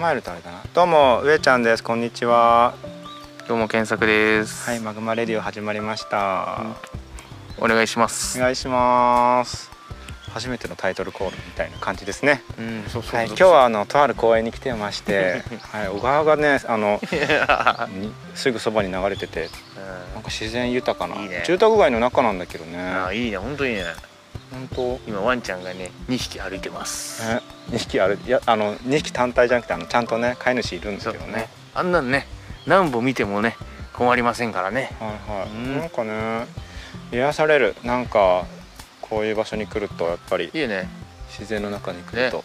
身構えるとあれだな。どうも上ちゃんです。こんにちは。どうも検索です。はいマグマレディオ始まりました、お願いします。お願いします。初めてのタイトルコールみたいな感じですね。うんそうそうはい、今日はあのとある公園に来てまして、はい、小川がねあのにすぐそばに流れててなんか自然豊かないいね住宅街の中なんだけどねああいいね本当にね本当今ワンちゃんがね2匹歩いてます。ね2匹あるいやあの2匹単体じゃなくてあのちゃんとね飼い主いるんですけどね。ねあんなんね何本見てもね困りませんからね。はいはい、うん。なんかね癒される。なんかこういう場所に来るとやっぱりいいよね。自然の中に来ると、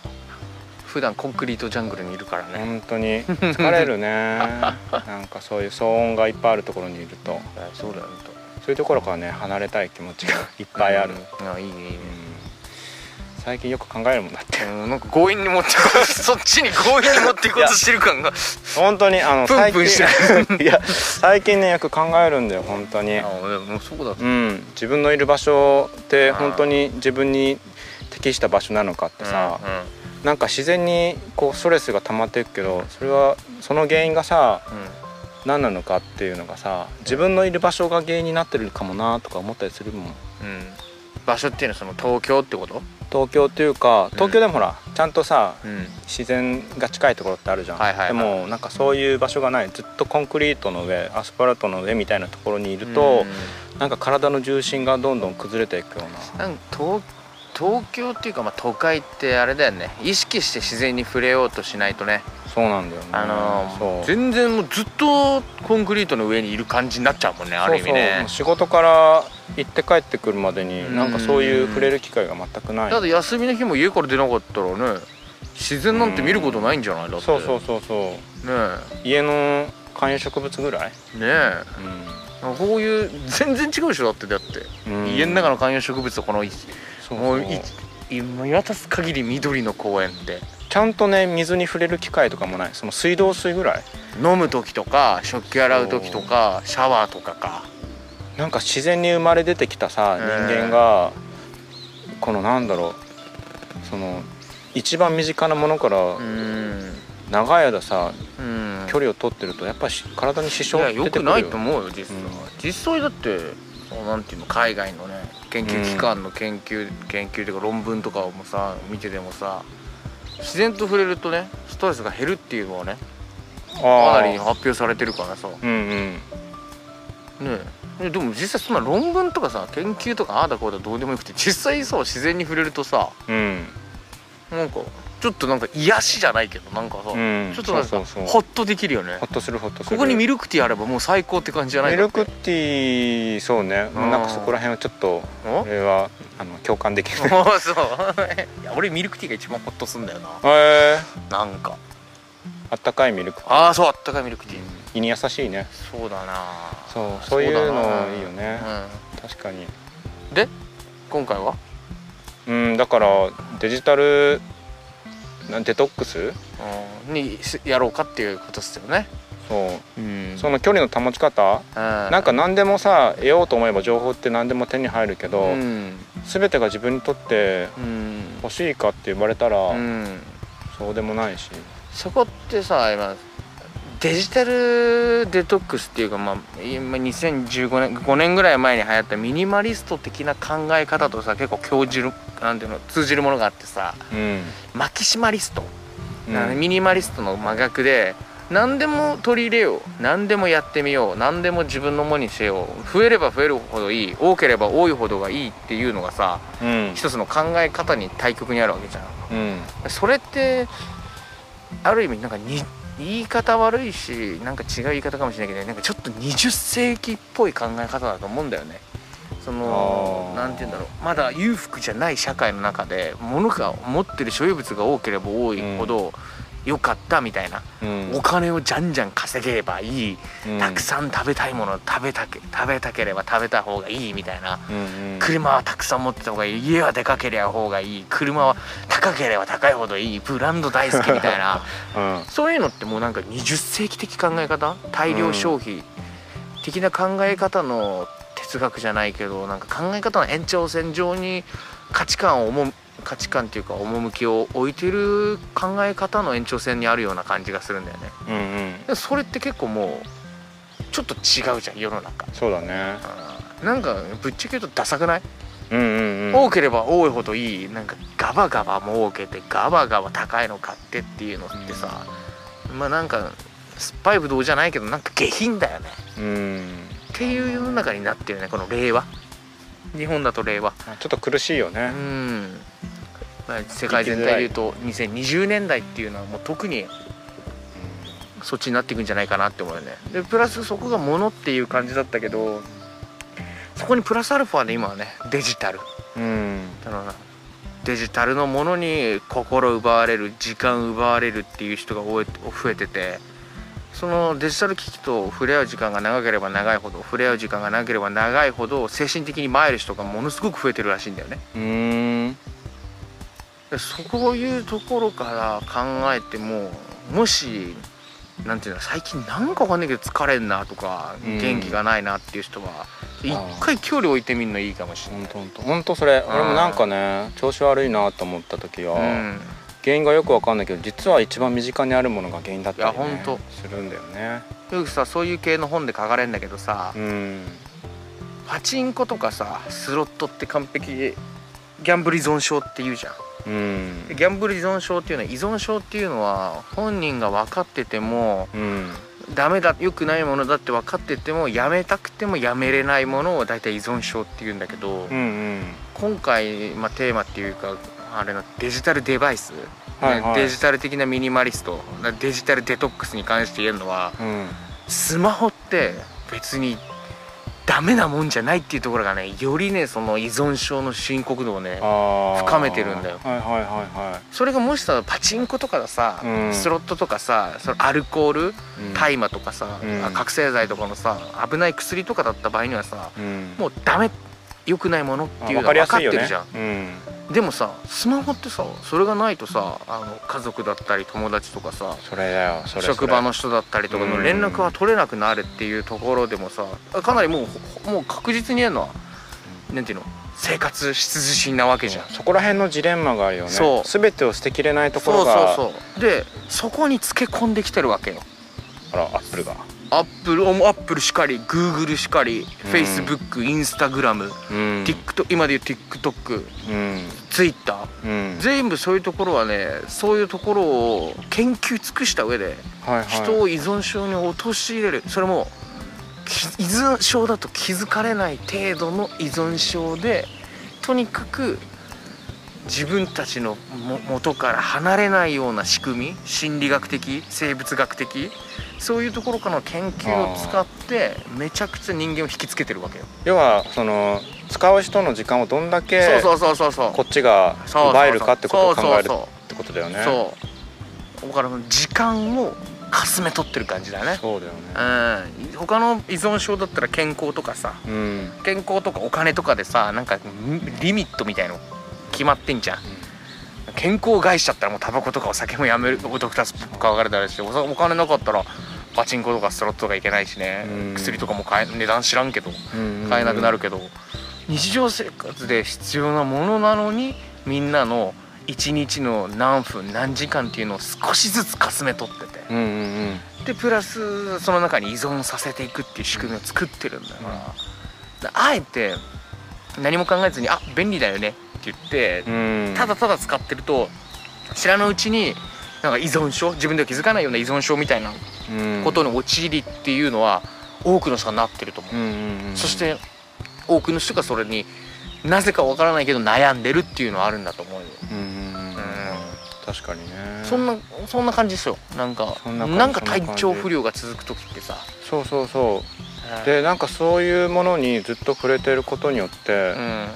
普段コンクリートジャングルにいるからね。本当に。疲れるね。なんかそういう騒音がいっぱいあるところにいると。そうだよそういうところからね離れたい気持ちがいっぱいある、うん。あいいねいいね。うん。最近よく考えるもんだって。うんなんか強引に持ってこう そっちに強引に持っていこうとしてる感が。本当にあのプンプンして最近 いや最近ねよく考えるんだよ本当に。あでもそうだう。ん。自分のいる場所って本当に自分に適した場所なのかってさ、うんうん。なんか自然にこうストレスが溜まっていくけどそれはその原因がさ何なのかっていうのがさ自分のいる場所が原因になってるかもなとか思ったりするもん。うん。うん場所っていうのはその東京ってこと？東京っていうか東京でもほら、ちゃんとさうん。自然が近いところってあるじゃん、はいはいはい。でもなんかそういう場所がないずっとコンクリートの上アスファルトの上みたいなところにいると、なんか体の重心がどんどん崩れていくような。なんか東東京っていうかまあ都会ってあれだよね。意識して自然に触れようとしないとね、そうなんだよね。あの全然もうずっとコンクリートの上にいる感じになっちゃうもんねある意味ね。う仕事から行って帰ってくるまでにうん。なんかそういう触れる機会が全くない。だって休みの日も家から出なかったらね自然なんて見ることないんじゃない？だって。そうそうそうそう。ね家の観葉植物ぐらい、え。ねえこういう全然違うでしょだってだって、うん。家の中の観葉植物とこのいそうもう。そうい見渡す限り緑の公園ってちゃんとね水に触れる機会とかもない。その水道水ぐらい。飲む時とか食器洗う時とかシャワーとかか。なんか自然に生まれ出てきたさ人間がこのなんだろう。その一番身近なものからうん。長い間さうん。距離を取ってるとやっぱし体に支い障出てくるよ。ないと思うよ実際、うん。実際だってなんていうの海外のね研究機関の研究、研究というか論文とかもさ見ててもさ自然と触れるとねストレスが減るっていうのはねかあなり発表されてるからさ。ねうんうん。えでも実際そんな論文とかさ研究とかああだこうだどうでもよくて実際さ自然に触れるとさうん。なんかちょっとなんか癒しじゃないけどなんかさ、うん。ちょっとなんかホッとできるよね。ほっとするほっとすこる。こにミルクティーあればもう最高って感じじゃないミルクティーそうね。うん。なんかそこら辺はちょっとお？俺はあの共感できるああそう。いや俺ミルクティーが一番ホッとすんだよな。へえなんか。あったかいミルクティー。ああそうあったかいミルクティー。胃に優しいね。そうだな。そうそういうのいいよね。う確かに。ん、で今回は、うんだからデジタルなデトックス？うん、にしやろうかっていうことですよね。そう。うん。その距離の保ち方？ななんか何でもさ得ようと思えば情報って何でも手に入るけど、うん。全てが自分にとってうん、欲しいかって言われたら、うん、そうでもないし。そこってさ今デジタルデトックスっていうか、まあ、今2015年5年ぐらい前に流行ったミニマリスト的な考え方とさ結構教じるなんていうの通じるものがあってさうん、マキシマリスト、うん。ミニマリストの真逆で何でも取り入れよう何でもやってみよう何でも自分のものにせよう増えれば増えるほどいい多ければ多いほどがいいっていうのがさうん。一つの考え方に対極にあるわけじゃん。うん。それってある意味なんかに言い方悪いしなんか違う言い方かもしれないけどなんかちょっと20世紀っぽい考え方だと思うんだよね。そのあー。なんて言うんだろう。まだ裕福じゃない社会の中で物が持ってる所有物が多ければ多いほど良かったみたいな、うん。お金をじゃんじゃん稼げればいい、うん。たくさん食べたいものを食べたけ食べたければ食べた方がいいみたいな。うんうん。車はたくさん持ってた方がいい。家はでかければ方がいい。車は高ければ高いほどいい。ブランド大好きみたいな。うん。そういうのってもうなんか20世紀的考え方？大量消費的な考え方の哲学じゃないけどなんか考え方の延長線上に価値観を思う価値観っていうか趣を置いてる考え方の延長線にあるような感じがするんだよね。うんうん。でそれって結構もうちょっと違うじゃん世の中。そうだね。うんなんかぶっちゃけ言うとダサくない、うんうんうん。多ければ多いほどいい。なんかガバガバ儲けてガバガバ高いの買ってっていうのってさ、まあなんか酸っぱいぶどうじゃないけどなんか下品だよね。うん。っていう世の中になってるねこの令和日本だと令和。ちょっと苦しいようねん、まあ、世界全体で言うと2020年代っていうのはもう特にそっちになっていくんじゃないかなって思うよね。でプラスそこがものっていう感じだったけどそこにプラスアルファで今はねデジタル。うん。だろうなデジタルのものに心奪われる時間奪われるっていう人が増えててそのデジタル機器と触れ合う時間が長ければ長いほど触れ合う時間が長ければ長いほど精神的に参る人がものすごく増えてるらしいんだよね。うーん。でそういうところから考えてももしなんていうの最近なんかわかんないけど疲れんなとかうん。元気がないなっていう人は一あ回距離置いてみるのいいかもしれない。ほんとほんとほんとそれ。俺もなんかね調子悪いなと思った時は、うん原因がよくわかんないけど実は一番身近にあるものが原因だったり、ね、いやほんと。するんだよね。よくさそういう系の本で書かれるんだけどさ、うん。パチンコとかさスロットって完璧ギャンブル依存症って言うじゃん。うん。でギャンブル依存症っていうのは依存症っていうのは本人が分かっててもうん。ダメだ良くないものだって分かっててもやめたくてもやめれないものを大体依存症っていうんだけど、うんうん。今回、まあ、テーマっていうかあれのデジタルデバイス、はいはい。ねデジタル的なミニマリスト。デジタルデトックスに関して言えるのはうん。スマホって別にダメなもんじゃないっていうところがねよりねその依存症の深刻度をね深めてるんだよ。はいはいはいはそれがもしさパチンコとかださ、うん。スロットとかさそのアルコールい、うん。大麻とかさ、うん。あ覚醒剤とかのさ危ない薬とかだった場合にはさうん。もうダメ良くないものっていうのが分かってるじゃん、うん。でもさスマホってさそれがないとさあの家族だったり友達とかさ職場の人だったりとかのうん。連絡が取れなくなるっていうところでもさかなりもうほもう確実に言えるのはなんていうの？生活必需品なわけじゃん。そこら辺のジレンマがあるよね。そう。全てを捨てきれないとこそうろがそうそう。でそこにつけ込んできてるわけよ。あらアップルがアップルアップルしかりグーグルしかりフェイスブックインスタグラムうん。TikTok 今で言う TikTok うん。ツイッターうん。全部そういうところはねそういうところを研究尽くした上ではいはい。人を依存症に陥れる。それもき依存症だと気づかれない程度の依存症でとにかく自分たちのも元から離れないような仕組み心理学的生物学的そういうところからの研究を使ってめちゃくちゃ人間を引きつけてるわけよ。要はその使う人の時間をどんだけそうそうそうそうそう。こっちがそうそうそう。奪えるかってことを考えるってことだよね。そう。だから時間をかすめ取ってる感じだね。そうだよね。うん。他の依存症だったら健康とかさうん。健康とかお金とかでさなんかリミットみたいの決まってんじゃん。健康を害しちゃったらもうタバコとかお酒もやめる。ドクタースとか分かれたらしいおお金なかったらパチンコとかスロットとかいけないしね。うん。薬とかも買え値段知らんけどうん買えなくなるけど。日常生活で必要なものなのにみんなの一日の何分何時間っていうのを少しずつかすめ取ってて。うんでプラスその中に依存させていくっていう仕組みを作ってるんだから,、あえて何も考えずに「あ便利だよね」って言ってうん。ただただ使ってると知らぬうちになんか依存症自分では気づかないような依存症みたいなうん。ことに陥りっていうのは多くの人がなってると思う。うんうんうんそして多くの人がそれになぜかわからないけど悩んでるっていうのはあるんだと思うよ。うんうんうんう確かにね。ん、そんなそんな感じですよ。なんかなんか体調不良が続く時ってさ。そうそうそう。でなんかそういうものにずっと触れてることによって、うん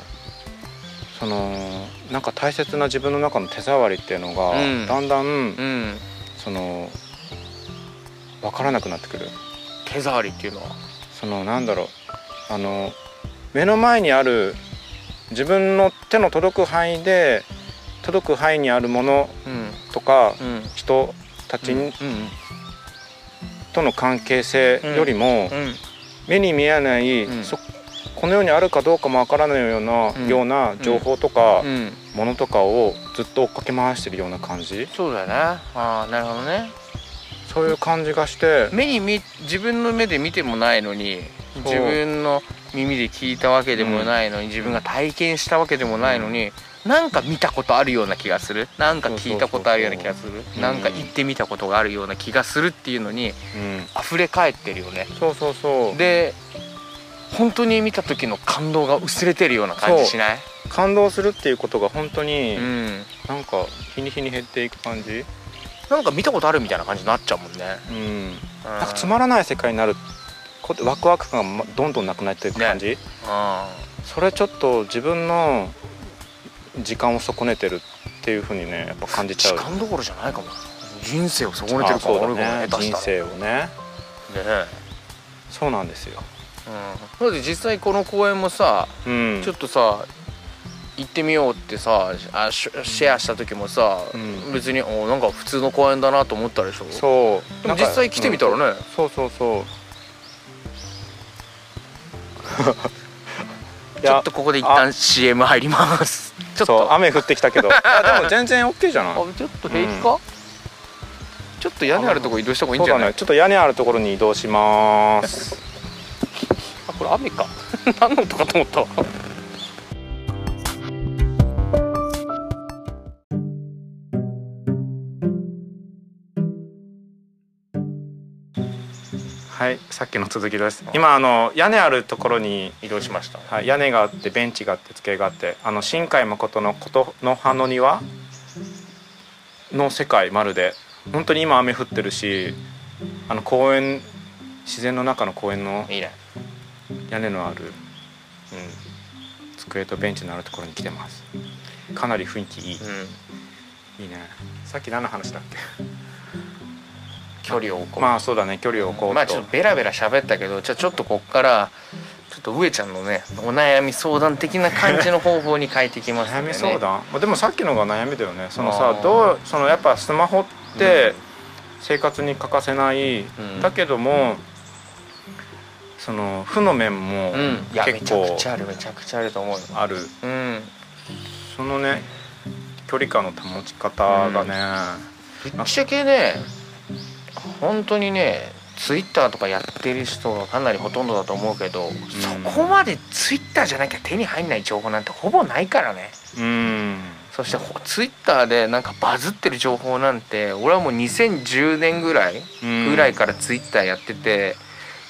そのなんか大切な自分の中の手触りっていうのが、うん。だんだんうん。その分からなくなってくる。手触りっていうのは？そのなんだろう。あの目の前にある自分の手の届く範囲で届く範囲にあるものうん。とかうん。人たちうんとの関係性よりもうん。目に見えない、うん。そこの世にあるかどうかもわからないような、うん。ような情報とか、うん。ものとかをずっと追っかけ回してるような感じ？そうだよねああなるほどね。そういう感じがして目に見自分の目で見てもないのに自分の耳で聞いたわけでもないのに、自分が体験したわけでもないのに、なんか見たことあるような気がする。なんか聞いたことあるような気がする。うんなんか行ってみたことがあるような気がするっていうのにうん、溢れ返ってるよね。そうそうそう。で本当に見た時の感動が薄れてるような感じしない？感動するっていうことが本当に、うん。なんか日に日に減っていく感じ、なんか見たことあるみたいな感じになっちゃうもんね。うん、ななんかつまらない世界になるこワクワク感がまどんどんなくなっていく感じ、それちょっと自分の時間を損ねてるっていうふうにねやっぱ感じちゃう。時間どころじゃないかも。人生を損ねてるかもだね人生をね。ねそうなんですよ、うん、だって実際この公演もさ、うん、ちょっとさ行ってみようってさあシェアした時もさ、うん。別におなんか普通の公演だなと思ったでしょ？そう。でも実際来てみたらね、うん。そうそうそう。いちょっとここで一旦 CM 入ります。ちょっと。雨降ってきたけど。でも全然 OK じゃない？あちょっと平気か、ちょっと屋根あるとこ移動した方がいいんじゃない、ね。ちょっと屋根あるところに移動しますあこれ雨か。何の音かと思ったわ。はいさっきの続きです。今あの屋根あるところに、移動しました。はい、屋根があってベンチがあって机があってあの新海誠の琴の葉の庭の世界まるで本当に今雨降ってるしあの公園自然の中の公園のいいね屋根のある、うん、机とベンチのあるところに来てます。かなり雰囲気いい、うん。いいね。さっき何の話だっけ？距離を置こう。まあそうだね。距離を置こうと、まあちょっとベラベラ喋ったけどじゃあちょっとこっからちょっと上ちゃんのねお悩み相談的な感じの方法に変えていきますね、悩み相談、まあでもさっきのが悩みだよね。そのさどうそのやっぱスマホって生活に欠かせない、ん。だけどもその負の面もうん。いやめ結ちゃく構ちゃあるめちゃくちゃあると思うよ。ある。うん。そのね距離感の保ち方がね、ぶっちゃけね本当にねツイッターとかやってる人がかなりほとんどだと思うけど、そこまでツイッターじゃなきゃ手に入んない情報なんてほぼないからね。うん。そしてほツイッターでなんかバズってる情報なんて俺はもう2010年ぐらいうん。ぐらいからツイッターやってて2003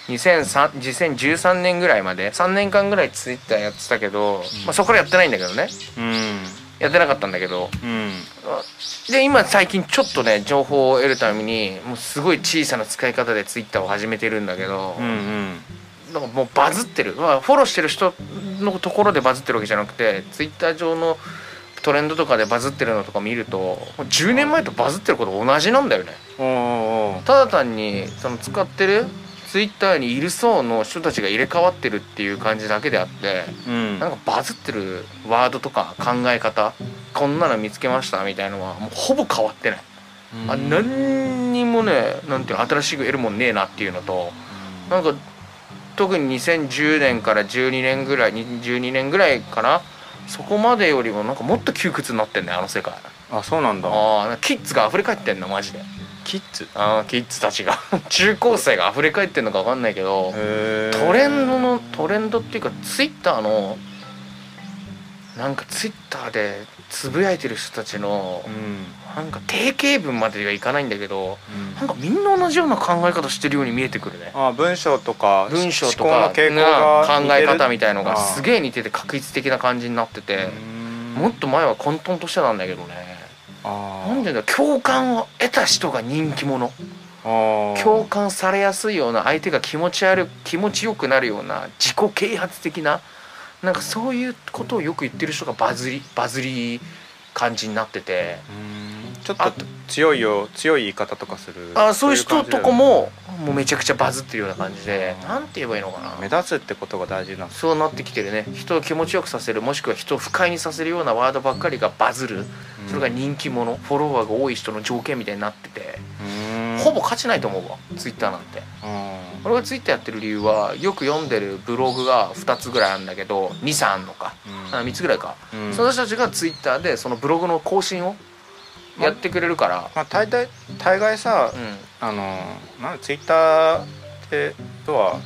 2013年ぐらいまで3年間ぐらいツイッターやってたけど、まあ、そこからやってないんだけどね。うん。やってなかったんだけど。うん。で今最近ちょっとね情報を得るためにもうすごい小さな使い方でツイッターを始めてるんだけど、うんうん。なんかもうバズってる、まあ、フォローしてる人のところでバズってるわけじゃなくてツイッター上のトレンドとかでバズってるのとか見るともう10年前とバズってること同じなんだよね。ただ単にその使ってるツイッターにいる層の人たちが入れ替わってるっていう感じだけであってうん。なんかバズってるワードとか考え方こんなの見つけましたみたいのはもうほぼ変わってない、あ何にもねなんていうの新しく得るもんねえなっていうのとなんか特に2010年から12年ぐらい12年ぐらいかなそこまでよりもなんかもっと窮屈になってんねあの世界。あそうなんだ。ああキッズが溢れ返ってんのマジでキッズ？ああキッズたちが。中高生が溢れ返ってんのか分かんないけどトレンドのトレンドっていうかツイッターのなんかツイッターでつぶやいてる人たちのうん。なんか定型文まではいかないんだけどうん。なんかみんな同じような考え方してるように見えてくるね。あ文章とか文章とか傾向な考え方みたいのがすげえ似てて確一的な感じになっててうん。もっと前は混沌としてたんだけどねなんでだ共感を得た人が人気者共感されやすいような相手が気持ち悪い気持ちよくなるような自己啓発的ななんかそういうことをよく言ってる人がバズりバズり感じになってて。うんちょっと強いよ強い言い方とかするあそういう人とかももうめちゃくちゃバズってるような感じであーなんて言えばいいのか目な立つってことが大事なそうなってきてるね。人を気持ちよくさせるもしくは人を不快にさせるようなワードばっかりがバズる。それが人気者フォロワーが多い人の条件みたいになってて。うん。ほぼ価値ないと思うわツイッターなんて。うん。俺がツイッターやってる理由はよく読んでるブログが2つぐらいあるんだけど23あんのか、うん。あ3つぐらいか、うん。その人たちがツイッターでそのブログの更新をやってくれるから、まあ大体大概さ、うん。あのなんツイッターってとは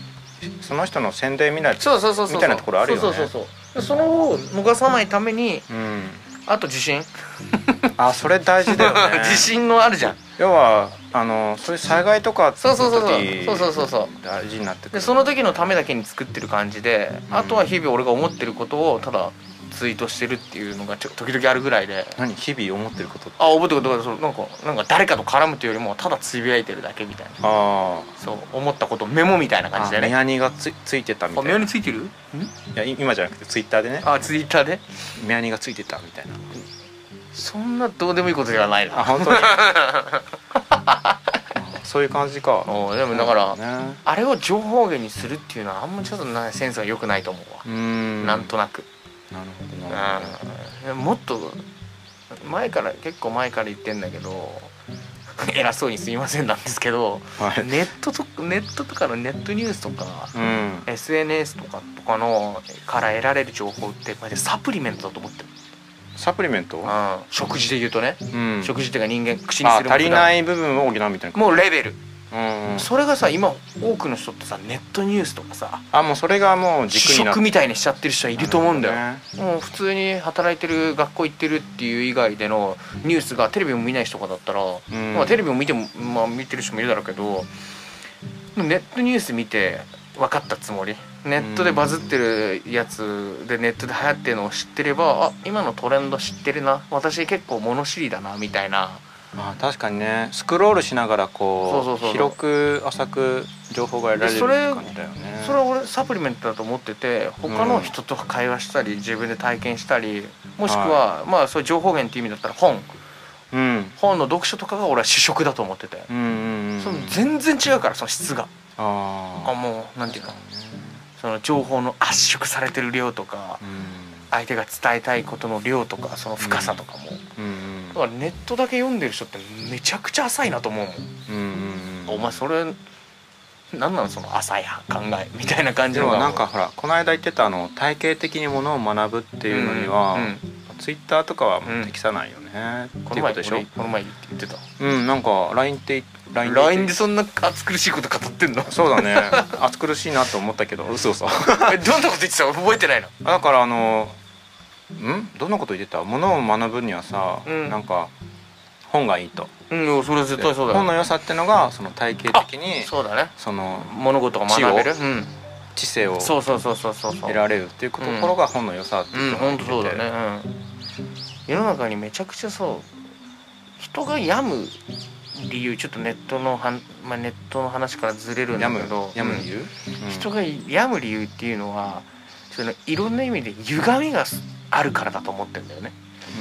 その人の宣伝見ないとそうそうそうそう。みたいなところあるよね。そうそうそうそう。でそれを逃さないためにうん。あと自信。あそれ大事だよね。自信のあるじゃん。要はあのそういう災害とかのそうそうそうそう時そうそうそうそう。大事になってくる。でその時のためだけに作ってる感じで、うん。あとは日々俺が思ってることをただツイートしてるっていうのがちょ時々あるぐらいで。何？日々思ってることって？あ覚えてる。ことかそうなんかなんか誰かと絡むというよりもただつぶやいてるだけみたいな。あそう思ったことメモみたいなー感じでね。あ目やにがつついてたみたあ目いないについてる？やい今じゃなくてツイッターでね。あツイッターで？目やにがついてたみたいな。そんなどうでもいいことではないな。あ本当に？あ そういう感じか。おでもだから、ね。あれを情報源にするっていうのはあんまちょっとなセンスが良くないと思うわ。う、ん。なんとなくなるほどな。るほうんもっと前から結構前から言ってんだけど 偉そうにすいませんなんですけどどはい。ネットとネットとかのネットニュースとか、うん。SNS とかとかのから得られる情報ってマジでサプリメントだと思ってる、サプリメント？うん、食事で言うとね、うん。食事っていうか人間口にあする足りないい部分を補うみたいなもうレベル、うんそれがさ今多くの人ってさネットニュースとかさあもうそれがもう軸主になみたいにしちゃってる人はいると思うんだよ、ねもう普通に働いてる学校行ってるっていう以外でのニュースがテレビも見ない人とかだったら、うん。まあ、テレビも見ても、まあ、見てる人もいるだろうけどネットニュース見て分かったつもり。ネットでバズってるやつでネットで流行ってるのを知ってればあ今のトレンド知ってるな。私結構物知りだなみたいなまあ確かにねスクロールしながらこう広く浅く情報が得られる感じだよね。それは俺サプリメントだと思ってて他の人と会話したり自分で体験したりもしくはまあそういう情報源っていう意味だったら本。うん。本の読書とかが俺は主食だと思ってて、うんうんうんその全然違うからその質が。ああもうなんていうの？その情報の圧縮されてる量とかう相手が伝えたいことの量とかその深さとかも、んうんだからネットだけ読んでる人ってめちゃくちゃ浅いなと思うもん、うんうんうん。お前それなんなのその浅い考えみたいな感じのが。なんかほらこの間言ってたあの体系的にものを学ぶっていうのには、うんうん。ツイッターとかは適さないよね、ってこの前でしょ？俺この前言ってた。うんなんか LINE って LINE で LINE でそんな暑苦しいこと語ってんの？そうだね。暑苦しいなと思ったけど嘘嘘。えどんなこと言ってた？覚えてないの？だからあのん？どんなこと言ってた？ものを学ぶにはさ、うん。なんか本がいいと。うんそれは絶対そうだよ。本の良さってのがその体系的にそうだね。その物事が学べる？うん。知性をそうそうそうそうそう。そう得られるっていうところが本の良さってういうんのが本当そうだね。うん。世の中にめちゃくちゃそう人が病む理由ちょっとネットのはん、まあ、ネットの話からずれるんだけど。うん病む理由、うん。人が病む理由っていうのはそのいろんな意味で歪みがあるからだと思ってんだよね、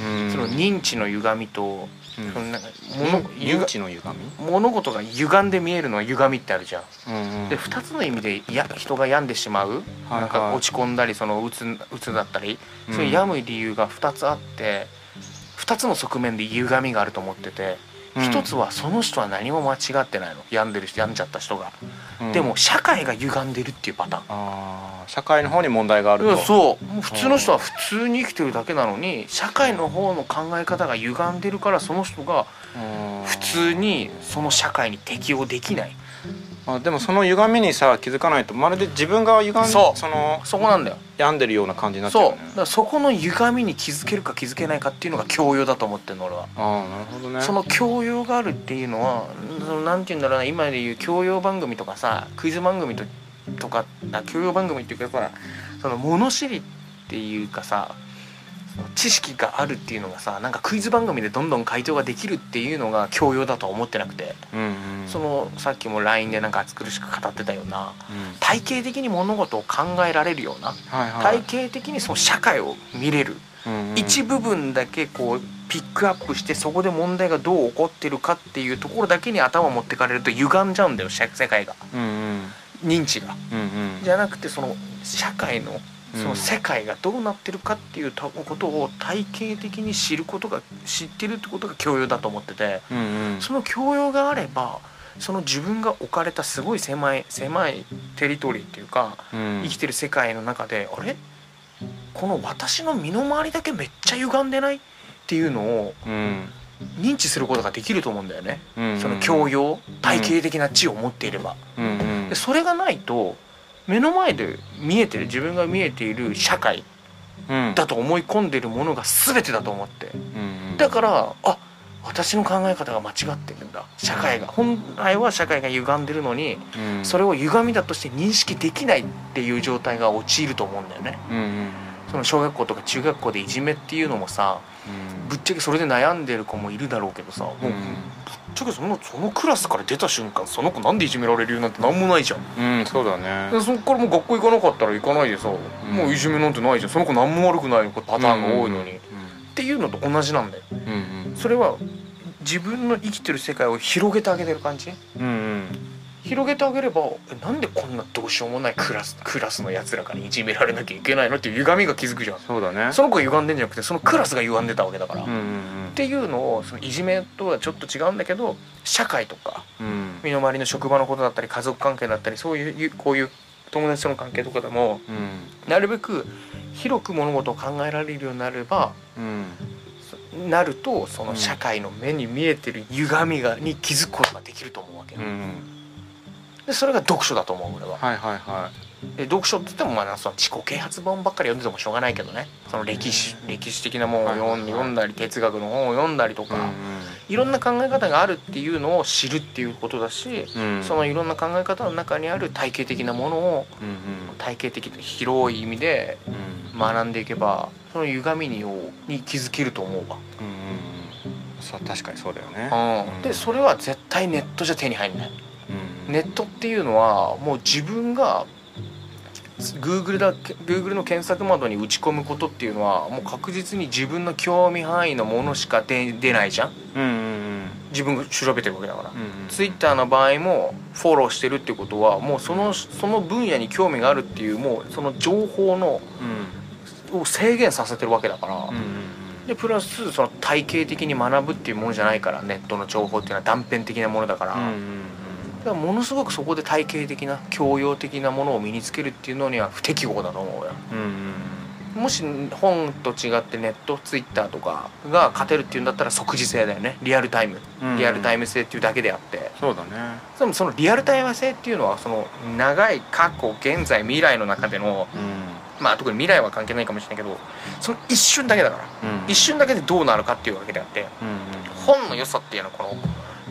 うん。その認知の歪みと、うん。そのなんか物認知の歪み？物事が歪んで見えるのは歪みってあるじゃん。うんうん。で2つの意味でや人が病んでしまう、はいなんか落ち込んだりそのうつうつだったり、うん。そういう病む理由が2つあって2つの側面で歪みがあると思ってて、うん。1つはその人は何も間違ってないの。病んでる人病んじゃった人が、うん。でも社会が歪んでるっていうパターン。あー社会の方に問題があると。そう。普通の人は普通に生きてるだけなのに社会の方の考え方が歪んでるからその人がうん。普通にその社会に適応できないあでもその歪みにさ気づかないとまるで自分が歪んでそうそのそこなんだよ。病んでるような感じになっちゃうそう。だからそこの歪みに気づけるか気づけないかっていうのが教養だと思ってるの俺は、ああなるほどね。その教養があるっていうのはそのなんて言うんだろうな今でいう教養番組とかさクイズ番組ととかあ教養番組っていうかさその物知りっていうかさ知識があるっていうのがさなんかクイズ番組でどんどん回答ができるっていうのが教養だとは思ってなくて、うんうん。そのさっきも LINE でなんか暑苦しく語ってたようなうん。体系的に物事を考えられるようなはいはい。体系的にその社会を見れる、うんうん。一部分だけこうピックアップしてそこで問題がどう起こってるかっていうところだけに頭を持ってかれると歪んじゃうんだよ社世界が。うんうん。認知が。うんうん。じゃなくてその社会のそうん。の世界がどうなってるかっていうたことを体系的に知ることが知ってるってことが教養だと思っててうんうん。その教養があればその自分が置かれたすごい狭い狭いテリトリーっていうかうん。生きてる世界の中であれ？この私の身の回りだけめっちゃ歪んでない？っていうのをうん。認知することができると思うんだよね、うんその教養？体系的な知を持っていれば、うんうん。でそれがないと目の前で見えてる自分が見えている社会うん。だと思い込んでいるものが全てだと思って。だからあ私の考え方が間違ってるんだ。社会が。本来は社会が歪んでるのにうん。それを歪みだとして認識できないっていう状態が陥ると思うんだよね。その小学校とか中学校でいじめっていうのもさぶっちゃけそれで悩んでる子もいるだろうけどさもうぶっちゃけそのそのクラスから出た瞬間その子なんでいじめられるようなんてなんもないじゃん。うんうんそうだね。でそっからもう学校行かなかったら行かないでさ、ん。もういじめなんてないじゃん。その子何も悪くないパターンが多いのに、っうんていうのと同じなんだよ。うんうん。それは自分の生きてる世界を広げてあげてる感じ？うんうん広げてあげればえなんでこんなどうしようもないクラスクラスのやつらからいじめられなきゃいけないのっていう歪みが気づくじゃん。そうだね。その子が歪んでんじゃなくてそのクラスが歪んでたわけだから、っうんうん。ていうのをそのいじめとはちょっと違うんだけど社会とかうん。うん身の回りの職場のことだったり家族関係だったりそういうこういう友達との関係とかでもうん。なるべく広く物事を考えられるようになればうん。そなるとその社会の目に見えてる歪みがに気づくことができると思うわけよ、うんでそれが読書だと思う俺は。はいはいはで読書って言ってもまあその自己啓発本ばっかり読んでてもしょうがないけどね。その歴史歴史的なものを読ん,、だり哲学の本を読んだりとか、いいろんな考え方があるっていうのを知るっていうことだし、そのいろんな考え方の中にある体系的なものを体系的広い意味でうん。学んでいけばその歪みにをに気づけると思うわ、うん確かにそうだよね。うん、でそれは絶対ネットじゃ手に入んない。うんネットっていうのはもう自分が Google だ Google の検索窓に打ち込むことっていうのはもう確実に自分の興味範囲のものしか出出ないじゃん。うんうん自分が調べてるわけだから、うんうん Twitter の場合もフォローしてるってことはもうそのその分野に興味があるっていうもうその情報のうん。を制限させてるわけだから、うんうん。でプラスその体系的に学ぶっていうものじゃないからネットの情報っていうのは断片的なものだから,、うんうんだからものすごくそこで体系的な教養的なものを身につけるっていうのには不適合だと思うよ。もし本と違ってネットツイッターとかが勝てるっていうんだったら即時性だよね。リアルタイム。うん。リアルタイム性っていうだけであって。そうだね。でもそのリアルタイム性っていうのはその長い過去現在未来の中でのうん。まあ特に未来は関係ないかもしれないけどその一瞬だけだから。うん一瞬だけでどうなるかっていうわけであってうん。本の良さっていうのはこ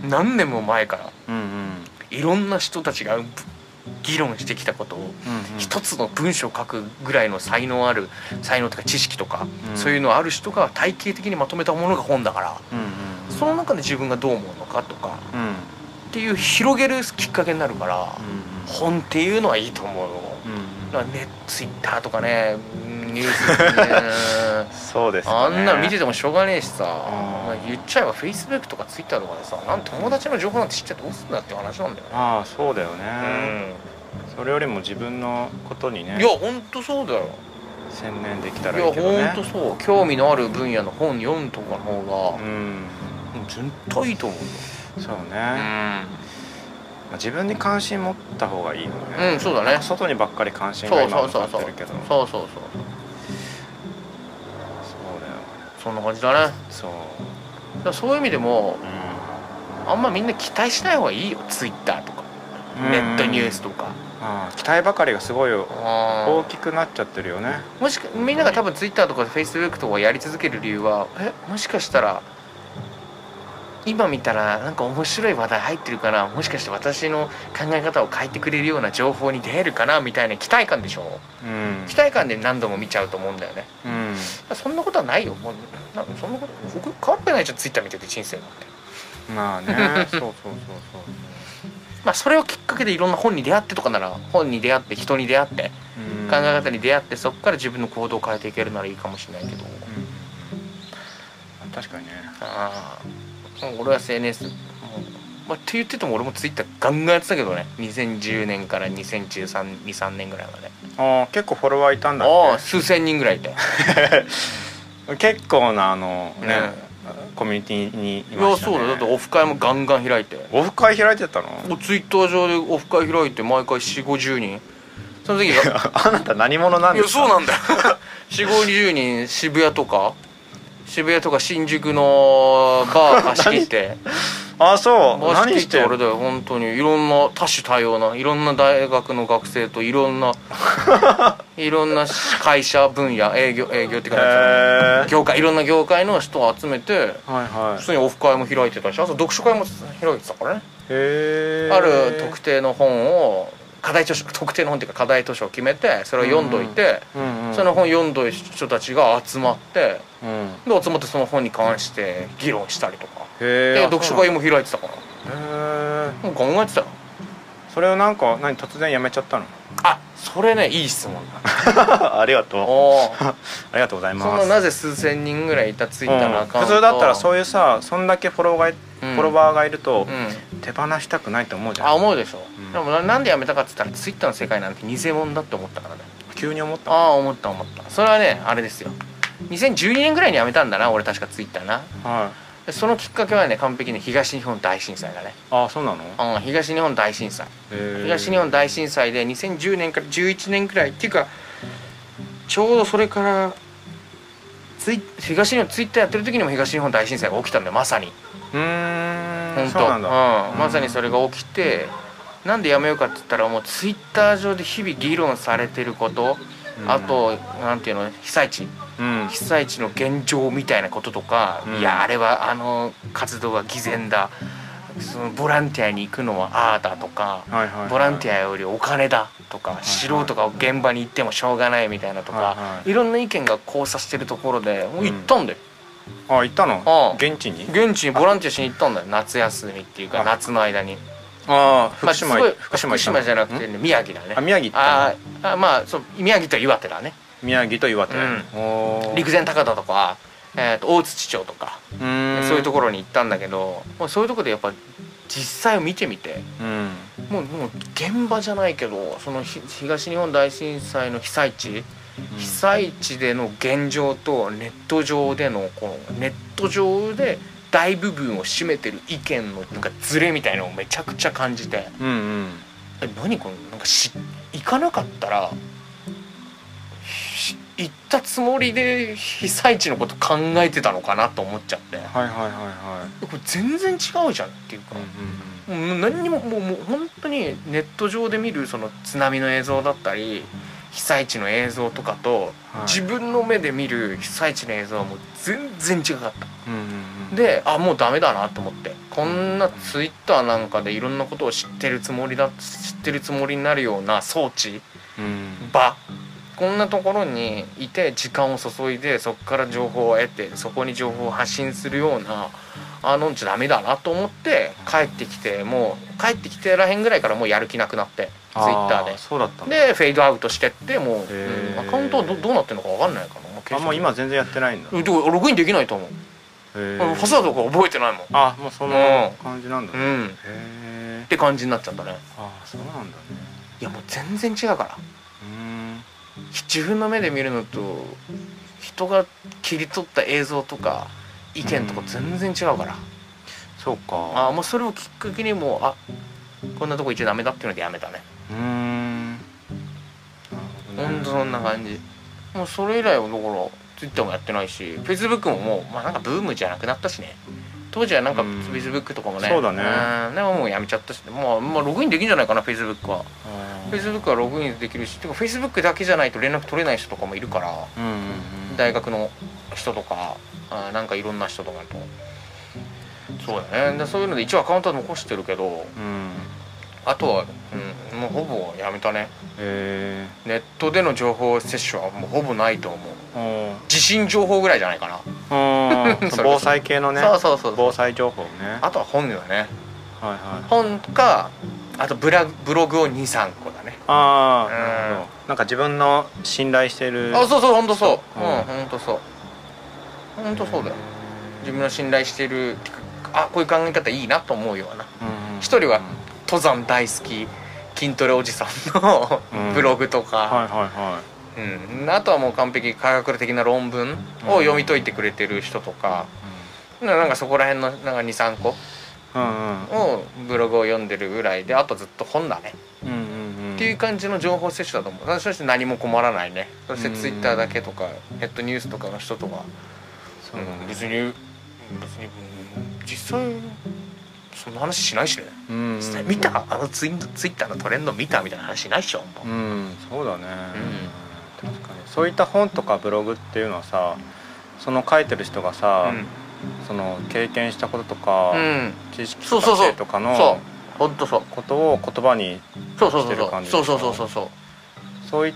の何年も前からうんうんいろんな人たちが議論してきたことを一つの文章を書くぐらいの才能ある才能とか知識とか、うん。そういうのある人が体系的にまとめたものが本だからうんその中で自分がどう思うのかとかっていう広げるきっかけになるから本っていうのはいいと思うよ。うんねツイッターとかね ニュースね。そうですね。んなの見ててもしょうがねえしさ、言っちゃえばフェイスブックとかツイッターとかでさなん友達の情報なんて知ってどうすんだっていう話なんだよね。ああそうだよね。うん。それよりも自分のことにねいやほんとそうだよ。専念できたいやらいいけどね。ほんとそう。興味のある分野の本読むとかの方がうん。絶対いいと思うよ。そうね、うまあ自分に関心持った方がいいよね。うんそうだね。外にばっかり関心そうが今向そうそうそうかってるけどそうそうそう。そうだよ。そんな感じだね。そうらそういう意味でもうあんまみんな期待しない方がいいよツイッターとか。ん。ネットニュースとか。ああ期待ばかりがすごい大あきくなっちゃってるよね。もしかみんなが多分ツイッターとかフェイスブックとかやり続ける理由はえもしかしたら今見たらなんか面白い話題入ってるかな？もしかして私の考え方を変えてくれるような情報に出会えるかな？みたいな期待感でしょ？うん。期待感で何度も見ちゃうと思うんだよね。うんそんなことはないよ。もうなそんなこと僕変わってないじゃんツイッター見てて人生なんて。まあね。そうそうそうそう。まあそれをきっかけでいろんな本に出会ってとかなら本に出会って人に出会ってうん。考え方に出会ってそこから自分の行動を変えていけるならいいかもしれないけど。うん。確かにね。ああ俺は SNS まあ、って言ってても俺もツイッターガンガンやってたけどね。2010年から2013年ぐらいまでああ結構フォロワーいたんだっああ数千人ぐらいいてけ 結構なあのね、コミュニティにいいましたね。やそうだよ。だってオフ会もガンガン開いて。オフ会開いてたの？もうツイッター上でオフ会開いて毎回4 5 0人。その時があなた何者なんいですか？やそうなんだよ。4 5 0人渋谷とか？渋谷とか新宿のバー貸し切ってあそう。何しててあれだよ本当に。いろんな多種多様ないろんな大学の学生といろんな いろんな会社分野営業営業っていうか業界いろんな業界の人を集めてはいはい。普通にオフ会も開いてたしあと読書会も開いてたからね。ある特定の本を課題図書特定の本っていうか課題図書を決めてそれを読んどいて、うんうんその本読んどい人たちが集まってうん。で集まってその本に関して議論したりとか。へえで読書会も開いてたから。へえもう考えてたよそれをなんか何突然やめちゃったの？あそれねいい質問 ありがとう。おー。ありがとうございそます。んななぜ数千人ぐらいいたツイッターのアカウント、普通だったらそういうさそんだけフォロワーがい、うん。フォロワーがいるとうん。手放したくないと思うじゃん。あ思うでしょ、ん。でもななんでやめたかって言ったらツイッターの世界なんて偽物だって思ったからね。急に思った。ああ思った思った。それはねあれですよ。2012年ぐらいに辞めたんだな俺確かツイッターな。はい。でそのきっかけはね完璧に東日本大震災だね。あそうなの？うん東日本大震災。東日本大震災で2010年から11年くらいっていうかちょうどそれからツイ東日本ツイッターやってる時にも東日本大震災が起きたんだよまさに。うーん本当。そうなんまさにそれが起きてなんでやめようかって言ったらもうツイッター上で日々議論されてること、うん。あとなんていうの被災地。うん被災地の現状みたいなこととか、うん。いやあれはあの活動は偽善だ。そのボランティアに行くのはああだとかボランティアよりお金だとか、い素人が現場に行ってもしょうがないみたいなとか、はいろんな意見が交差してるところでもう行ったんだよ、あ行ったの？ああ。現地に？現地にボランティアしに行ったんだよ。夏休みっていうかあ。夏の間に。ああ福島福島じゃなくてね宮城だね。あ宮城ああまあそう宮城と岩手だね宮城と岩手。うん。陸前高田とか、えー、と大槌町とかそういうところに行ったんだけどそういうところでやっぱ実際を見てみてうん。もうもう現場じゃないけどそのひ東日本大震災の被災地被災地での現状とネット上でのこのネット上で大部分を占めてる意見のなんかズレみたいのをめちゃくちゃ感じて。うんうん。え何このなんかし行かなかったらし行ったつもりで被災地のこと考えてたのかなと思っちゃって。はいはいはいはこれ全然違うじゃんっていうか。い、うんうん。もう何にももうもう本当にネット上で見るその津波の映像だったり被災地の映像とかと、はい。自分の目で見る被災地の映像はもう全然違かった。うんうんうん。であもうダメだなと思って。こんなツイッターなんかでいろんなことを知ってるつもりだ知ってるつもりになるような装置うん。場こんなところにいて時間を注いでそこから情報を得てそこに情報を発信するようなあのんじゃダメだなと思って帰ってきてもう帰ってきてらへんぐらいからもうやる気なくなってツイッターで。あそうだったでフェードアウトしてってもう、うんアカウントはどどうなってるのか分かんないからもう消しあもう今全然やってないんだ。うんでもログインできないと思う、へあのパスワードとか覚えてないもん。あもうその感じなんだうねへんっえて感じになっちゃったね。あそうなんだね。いやもう全然違うから自分の目で見るのと人が切り取った映像とか意見とか全然違うから、そうか。ああもうそれをきっかけにもうあこんなとこ行っちゃダメだっていうのでやめたね。うーん。ほんとそんな感じ。もうそれ以来はだからツイッターもやってないしフェイスブックももうまあなんかブームじゃなくなったしね当時はなんかフうん。ェイスブックとかもね。そうだね。ん。でももうやめちゃったし。まあ、まあ、ログインできんじゃないかなフェイスブックは。あフェイスブックはログインできるし。てかフェイスブックだけじゃないと連絡取れない人とかもいるから。大学の人とかあなんかいろんな人とかと。そうだね。でそういうので一応アカウントは残してるけど。うん。あとは、うん、もうほぼやめたね。へネットでの情報摂取はもうほぼないと思う。え地震情報ぐらいじゃないかな防災系のねそうそうそう防災情報ね。あとは本だね。はいはい。本かあとブラブログを23個だね。ああうん。なるほど。なんか自分の信頼してるあそうそうほんとそう。ううんん。ほんとそう。ほんとそうだよ。自分の信頼してるあこういう考え方いいなと思うような。うんうん。一人は登山大好き筋トレおじさんのうん。ブログとか、はいはいはうん。あとはもう完璧科学的な論文を読み解いてくれてる人とか、ななんかそこら辺のなんか23個うんうん。をブログを読んでるぐらいであとずっと本だね、うんうんうん。っていう感じの情報摂取だと思う。そして何も困らないね。そしてうんツイッターだけとかネットニュースとかの人とか、そうん別に別にうん実際そんな話しないしね、うん見た？あのツイツイッターのトレンド見たみたいな話しないっしょもう。うんそうだね、確かに。そういった本とかブログっていうのはさその書いてる人がさ、うん。その経験したこととか、うん。知識とかとかそのう本当そう。ことを言葉にそうそうそうしてる感じそうそうそうそうそうそう。いっ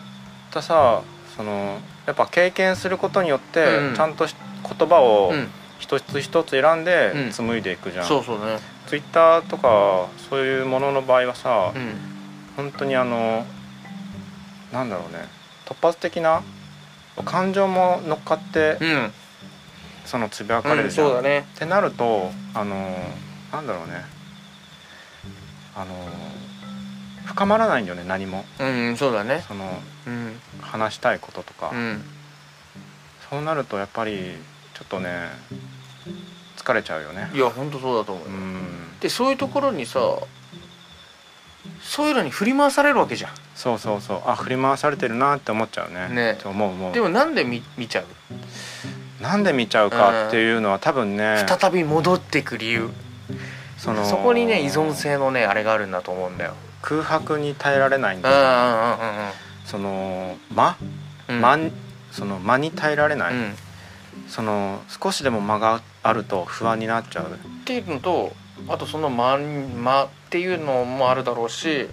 たさそのやっぱ経験することによって、うん。ちゃんとし言葉をうん。一つ一つ選んでうん。紡いでいくじゃん、そうそうね。ツイッターとかそういうものの場合はさ、うん。本当にあのなんだろうね突発的な感情も乗っかってうん。そのつぶやかれうんるじゃん、そうだね。ってなるとあのなんだろうね。あの深まらないんだよね何も。うんそうだね。そのうん。話したいこととか、うん。そうなるとやっぱりちょっとね疲れちゃうよね。いや本当そうだと思ううよん。でそういうところにさそういうのに振り回されるわけじゃん。そうそうそう。あ振り回されてるなって思っちゃうね。ね。って思う思う。でもなんで見見ちゃう？なんで見ちゃうかっていうのは多分ね再び戻ってく理由。そのそこにね依存性のねあれがあるんだと思うんだよ。空白に耐えられないんうんだうんよその間？うん。うんその間に耐えられない、うん。その少しでも間があると不安になっちゃう。っていうのとあとその間間っていうのもあるだろうし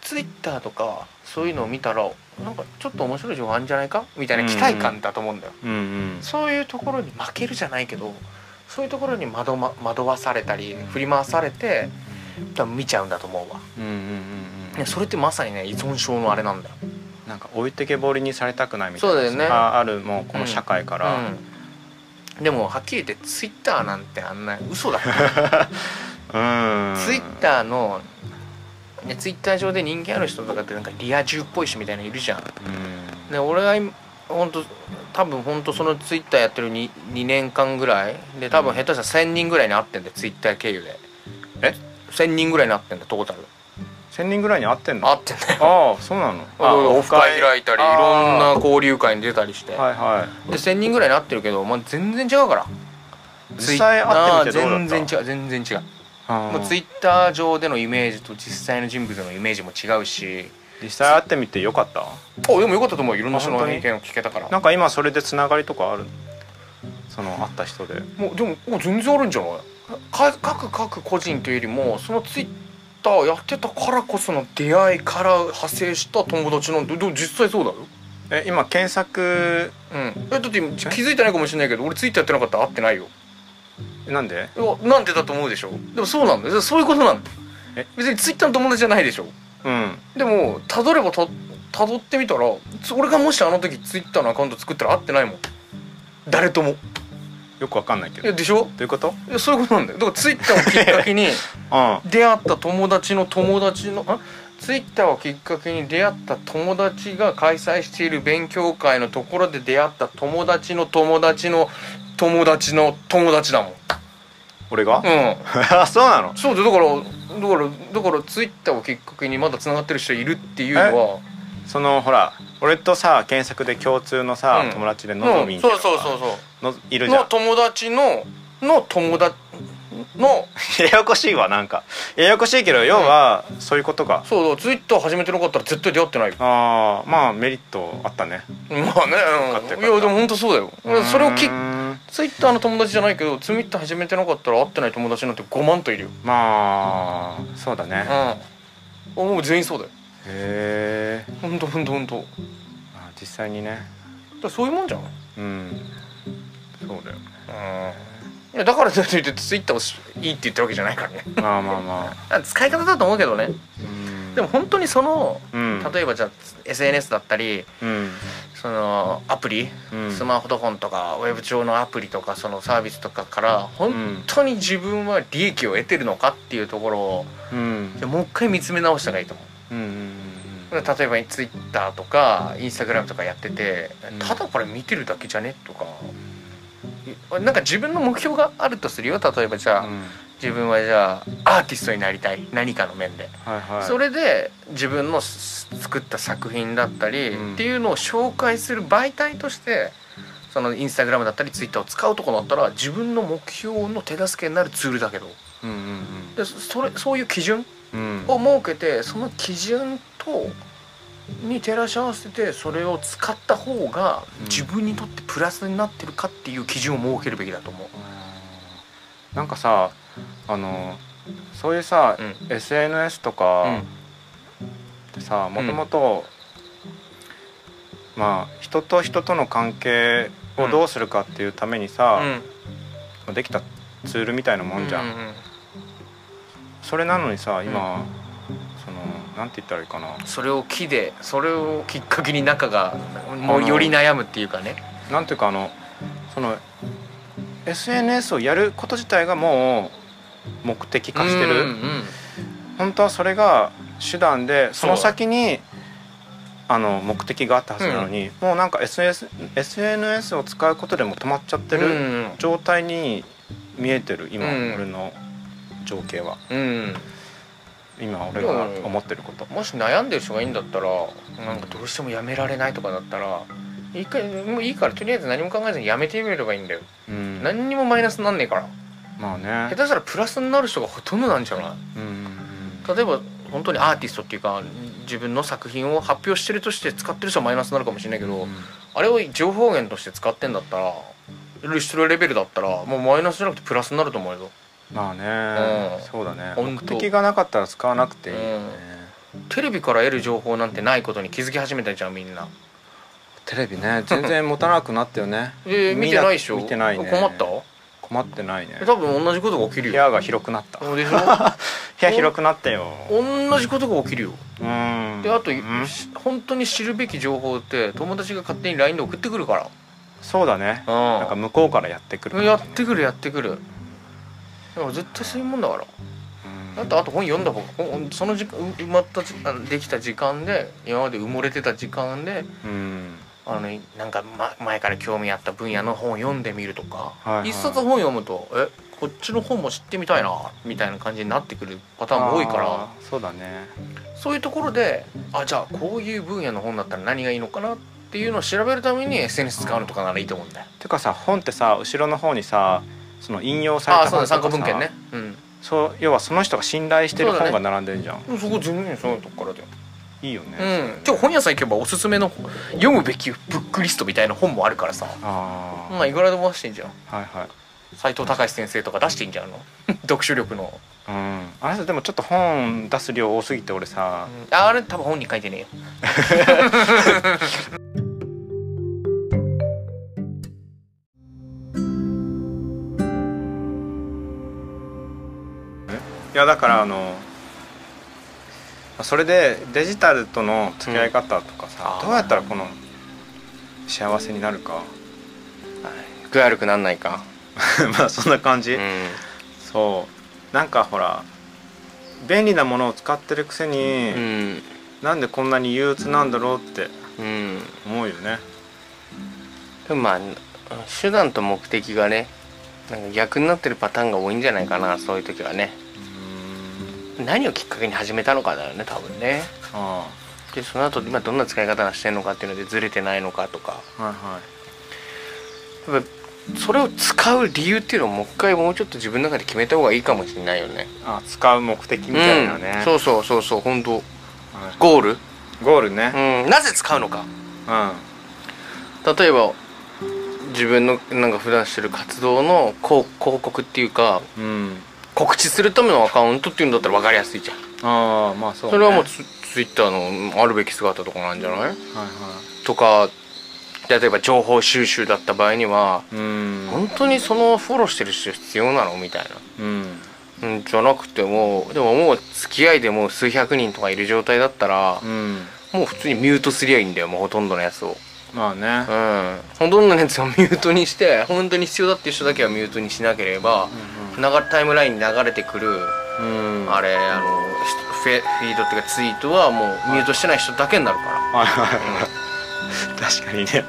ツイッターとかそういうのを見たらなんかちょっと面白い情報あるんじゃないか？みたいな期待感だと思うんだよ、うんうん。そういうところに負けるじゃないけどそういうところに惑,、ま、惑わされたり振り回されて多分見ちゃうんだと思うわ。うんうんうんいやそれってまさにね依存症のあれなんだよ。なんか置いてけぼりにされたくないみたいな。そうだよね。ああるもうこの社会から、うん、でもはっきり言ってツイッターなんてあんな嘘だか ツイッターのねツイッター上で人気ある人とかってなんかリア充っぽい人みたいなのいるじゃん。うん。で俺が今本当多分本当そのツイッターやってる 2, 2年間ぐらい。で多分下手したら1000人ぐらいに会ってんだよツイッター経由で。え？1000人ぐらいに会ってんだよトータル。1000人ぐらいに会ってんの？会ってんだよ。ああそうなの？オフ会開いたりいろんな交流会に出たりして、はいはい。で1000人ぐらいに会ってるけど、まあ、全然違うから。実際会ってみてどうだった？全然違う全然違う。あもうツイッター上でのイメージと実際の人物のイメージも違うし。実際会ってみてよかった？あでもよかったと思う。いろんな人の意見を聞けたから。なんか今それでつながりとかある？その会った人で。もうでもお全然あるんじゃない？か各各個人というよりもそのツイッターやってたからこその出会いから派生した友達なんてでも実際そうだよ。え今検索うん。えだって気づいてないかもしれないけど俺ツイッターやってなかった？ら会ってないよなんで？いやなんでだと思うでしょ？でもそうなんだよ。そういうことなんだ別にツイッターの友達じゃないでしょ？うん。でもたどればたたどってみたらつ俺がもしあの時ツイッターのアカウント作ったら会ってないもん。誰とも。よくわかんないけど。どいやでしょ？ういうこと？いやそういうことなんだよ。だからツイッターをきっかけに うん。出会った友達の友達のあ？ツイッターをきっかけに出会った友達が開催している勉強会のところで出会った友達の友達の友達の友達だもん。俺が？うん。あそうなの？そうだよ。だからだからだからツイッターをきっかけにまだつながってる人いるっていうのは。そのほら俺とさ検索で共通のさ、うん。友達でのぞみん。そうそうそうそう。のいるじゃん。の友達のの友達の ややこしいわなんか。ややこしいけど要はそういうことか。そうだツイッター始めてなかったら絶対出会ってない。よああまあメリットあったね。まあね、よかったよかった。うん、いやでも本当そうだよ。俺それをきうーんツイッターの友達じゃないけどツイッター始めてなかったら会ってない友達なんて5万といるよ。まあそうだね。うん。もう全員そうだよ。へえ。本当本当本当だか実際にね。らそういうもんじゃん。うん。そうだよいやだからといってツイッターをしいいって言ってるわけじゃないからね。まあまあまああ。使い方だと思うけどね。うんでも本当にそのうん。例えばじゃあ SNS だったりうん。そのアプリ、うん。スマホフォンとかウェブ上のアプリとかそのサービスとかから本当に自分は利益を得てるのかっていうところをもう一回見つめ直した方がいいと思う。例えばツイッターとかインスタグラムとかやっててうん。ただこれ見てるだけじゃねとか。なんか自分の目標があるとするよ。例えばじゃあ、うん自分はじゃあアーティストになりたい。何かの面で、はいはい。それで自分のす作った作品だったり、うん。っていうのを紹介する媒体としてそのインスタグラムだったりツイッターを使うとこだったら自分の目標の手助けになるツールだけど。うんうんでそれそういう基準うん。を設けてその基準とに照らし合わせてそれを使った方がうん。自分にとってプラスになってるかっていう基準を設けるべきだと思う。なんかさあのそういうさ、うん。SNS とうかん。ってさもともとまあ人と人との関係をどうするかっていうためにさ、できたツールみたいなもんじゃん、うううそれなのにさ今、そのなんて言ったらいいかな。それを木でそれをきっかけに仲がもうより悩むっていうかね。なんていうかあのその SNS をやること自体がもう目的化してる、うんうん本当はそれが手段でその先にあの目的があったはずなのに、もうなんか SNS, SNS を使うことでも止まっちゃってうんうるん。状態に見えてる今、うん。俺の情景は。うん今俺が思ってること。もし悩んでる人がいいんだったらなんかどうしてもやめられないとかだったら一回もういいからとりあえず何も考えずにやめてみればいいんだよ、うん。何にもマイナスになんねえからまあね。下手したらプラスになる人がほとんどなんじゃない？うん。うん例えば本当にアーティストっていうか自分の作品を発表してるとして使ってる人はマイナスになるかもしれないけど、うん。あれを情報源として使ってんだったらルシトロレベルだったらもうマイナスじゃなくてプラスになると思うよ。まあね、うん。そうだね。目的がなかったら使わなくていいよね、テレビから得る情報なんてないことに気づき始めたじゃんみんな。テレビね。全然持たなくなったよね。えー、見てないでしょ？見てないね。困った？困ってないね。多分同じことが起きるよ。部屋が広くなった。部でしょ？屋広くなったよ。同じことが起きるよ。うん。であと、うんし本当に知るべき情報って友達が勝手に LINE で送ってくるかそうだね。らなんか向こうからやってくる。ねやってくるやってくる。だから絶対そういうもんだから。うん。あとあと本読んだ方が本その時間う埋まったできた時間で今まで埋もれてた時間でうんあのなんか、ま、前から興味あった分野の本を読んでみるとか、はいはい一冊本読むとえこっちの本も知ってみたいなみたいな感じになってくるパターンも多いからそうだねそういうところであじゃあこういう分野の本だったら何がいいのかなっていうのを調べるために SNS 使うのとかならいいと思うんだよ。てかさ本ってさ後ろの方にさその引用さああそうだれた本とかさ参考文献ね。うん。そう要はその人が信頼してる本が並んでるじゃん、そこ全然そういうとこからだよ。いいよね、うん。今日本屋さん行けばおすすめの読むべきブックリストみたいな本もあるからさ。ああ、まあいくらでも出してんじゃん。はいはい斎藤隆先生とか出してんじゃんの。読書力の。うんあれさでもちょっと本出す量多すぎて俺さ、ああれ多分本に書いてねえよ。いやだからあのそれでデジタルとの付き合い方とかさ、うんどうやったらこの幸せになるか具合悪くなんないか。まあそんな感じ、うん。そうなんかほら便利なものを使ってるくせに、うん。なんでこんなに憂鬱なんだろうってうん。思うよねでもまあ手段と目的がねなんか逆になってるパターンが多いんじゃないかなそういう時はねうん何をきっかけに始めたのかだよね多分ね。あでその後今どんな使い方してんのかっていうのでずれてないのかとか。あはいはい。やっぱそれを使う理由っていうのをもう一回もうちょっと自分の中で決めた方がいいかもしれないよね。あ使う目的みたいなね、うん、そうそうそうそう本当。はい。ゴール、ゴールね。うん、なぜ使うのか。うん。例えば自分のなんか普段してる活動の広広告っていうかうん告知するためのアカウントっていうんだったら分かりやすいじゃん。ああまあそう、ね、それはもうはいツツイッターのあるべき姿とかなんじゃない？はいとか例えば情報収集だった場合にはうん。本当にそのフォローしてる人必要なの？みたいうん。な、うん、じゃなくてもでももう付き合いでもう数百人とかいる状態だったらうん。もう普通にミュートすりゃいいんだよもうほとんどのやつをまあね。うん。ほとんどのやつをミュートにして本当に必要だっていう人だけはミュートにしなければ流れタイムラインに流れてくるうん。あれあのフェフィードっていうかツイートはもうミュートしてない人だけになるから。はいはい。はい確かにね。